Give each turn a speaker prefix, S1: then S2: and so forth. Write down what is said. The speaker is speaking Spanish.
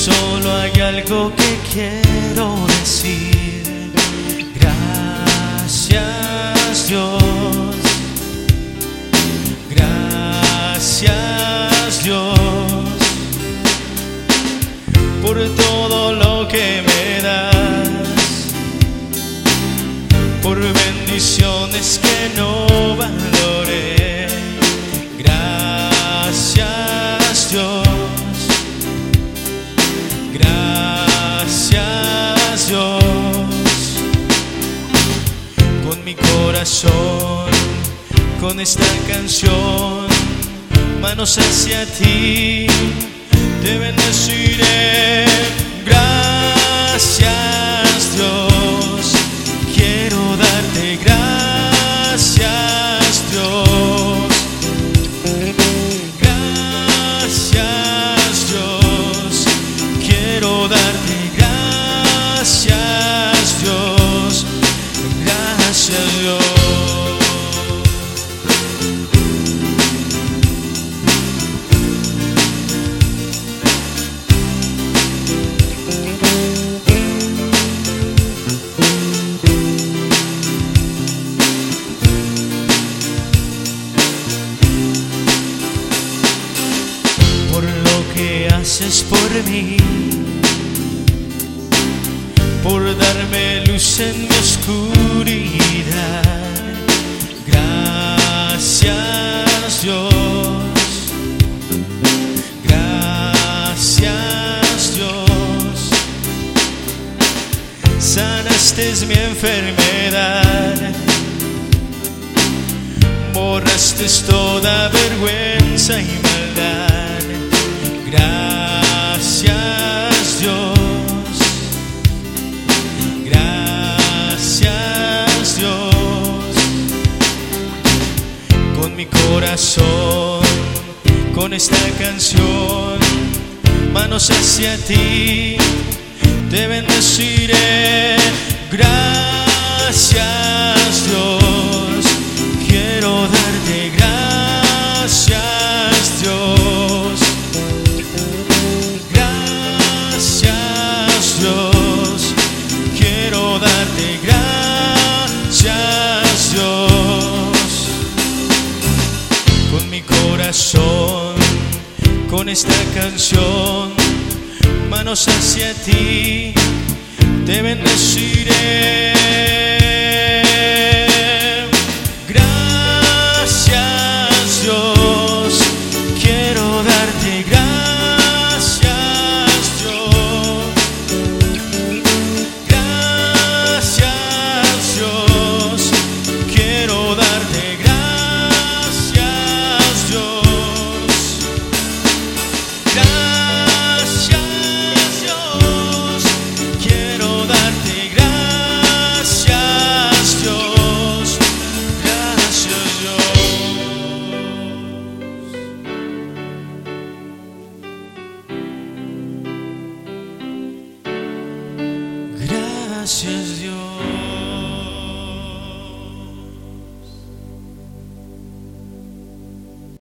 S1: solo hay algo que quiero decir. Gracias Dios. Gracias Dios. Por todo lo que me das. Por bendiciones que no corazón, con esta canción, manos hacia ti, te bendeciré. Haces por mí, por darme luz en mi oscuridad. Gracias Dios, gracias Dios, sanaste mi enfermedad borraste toda vergüenza y maldad. Mi corazón, con esta canción, manos hacia ti, te bendeciré. Gracias corazón, con esta canción, manos hacia ti, te bendeciré. Gracias Dios.